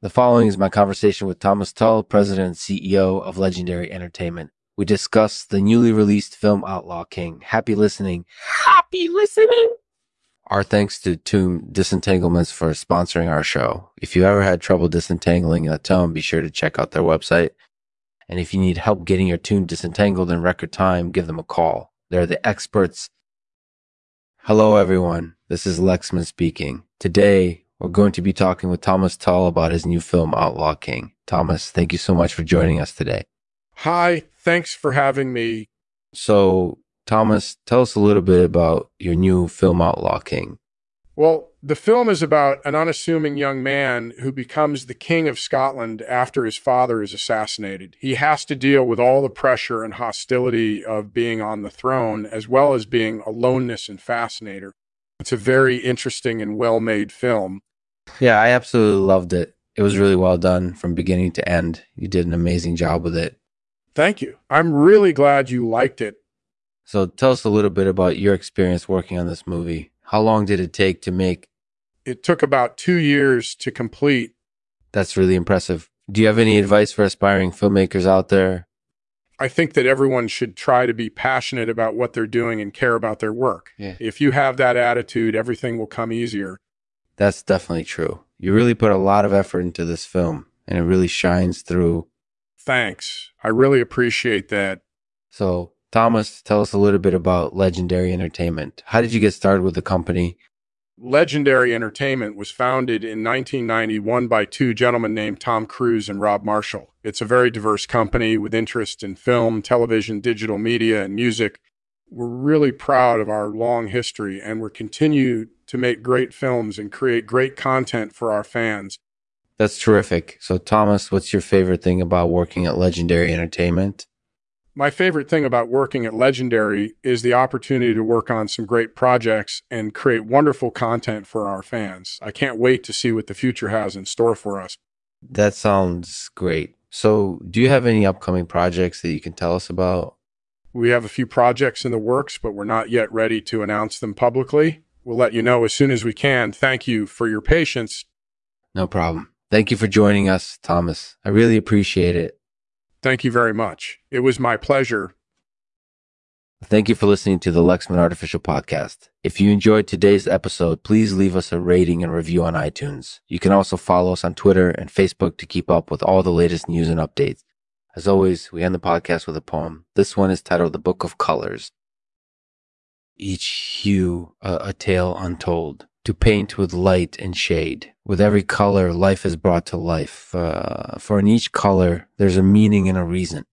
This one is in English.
The following is my conversation with Thomas Tull, President and CEO of Legendary Entertainment. We discuss the newly released film Outlaw King. Happy listening. Happy listening. Our thanks to Tune Disentanglements for sponsoring our show. If you ever had trouble disentangling a tone, be sure to check out their website. And if you need help getting your tune disentangled in record time, give them a call. They're the experts. Hello, everyone. This is Lexman speaking. Today, we're going to be talking with Thomas Tull about his new film, Outlaw King. Thomas, thank you so much for joining us today. Hi, thanks for having me. So, Thomas, tell us a little bit about your new film, Outlaw King. Well, the film is about an unassuming young man who becomes the king of Scotland after his father is assassinated. He has to deal with all the pressure and hostility of being on the throne, as well as being aloneness and fascinator. It's a very interesting and well made film. Yeah, I absolutely loved it. It was really well done from beginning to end. You did an amazing job with it. Thank you. I'm really glad you liked it. So tell us a little bit about your experience working on this movie. How long did it take to make? It took about two years to complete. That's really impressive. Do you have any advice for aspiring filmmakers out there? I think that everyone should try to be passionate about what they're doing and care about their work. Yeah. If you have that attitude, everything will come easier. That's definitely true. You really put a lot of effort into this film, and it really shines through. Thanks. I really appreciate that. So, Thomas, tell us a little bit about Legendary Entertainment. How did you get started with the company? Legendary Entertainment was founded in 1991 by two gentlemen named Tom Cruise and Rob Marshall. It's a very diverse company with interest in film, television, digital media, and music. We're really proud of our long history and we're continue to make great films and create great content for our fans. That's terrific. So, Thomas, what's your favorite thing about working at Legendary Entertainment? My favorite thing about working at Legendary is the opportunity to work on some great projects and create wonderful content for our fans. I can't wait to see what the future has in store for us. That sounds great. So, do you have any upcoming projects that you can tell us about? We have a few projects in the works, but we're not yet ready to announce them publicly. We'll let you know as soon as we can. Thank you for your patience. No problem. Thank you for joining us, Thomas. I really appreciate it. Thank you very much. It was my pleasure. Thank you for listening to the Lexman Artificial Podcast. If you enjoyed today's episode, please leave us a rating and review on iTunes. You can also follow us on Twitter and Facebook to keep up with all the latest news and updates. As always, we end the podcast with a poem. This one is titled The Book of Colors. Each hue a, a tale untold, to paint with light and shade. With every color, life is brought to life. Uh, for in each color, there's a meaning and a reason.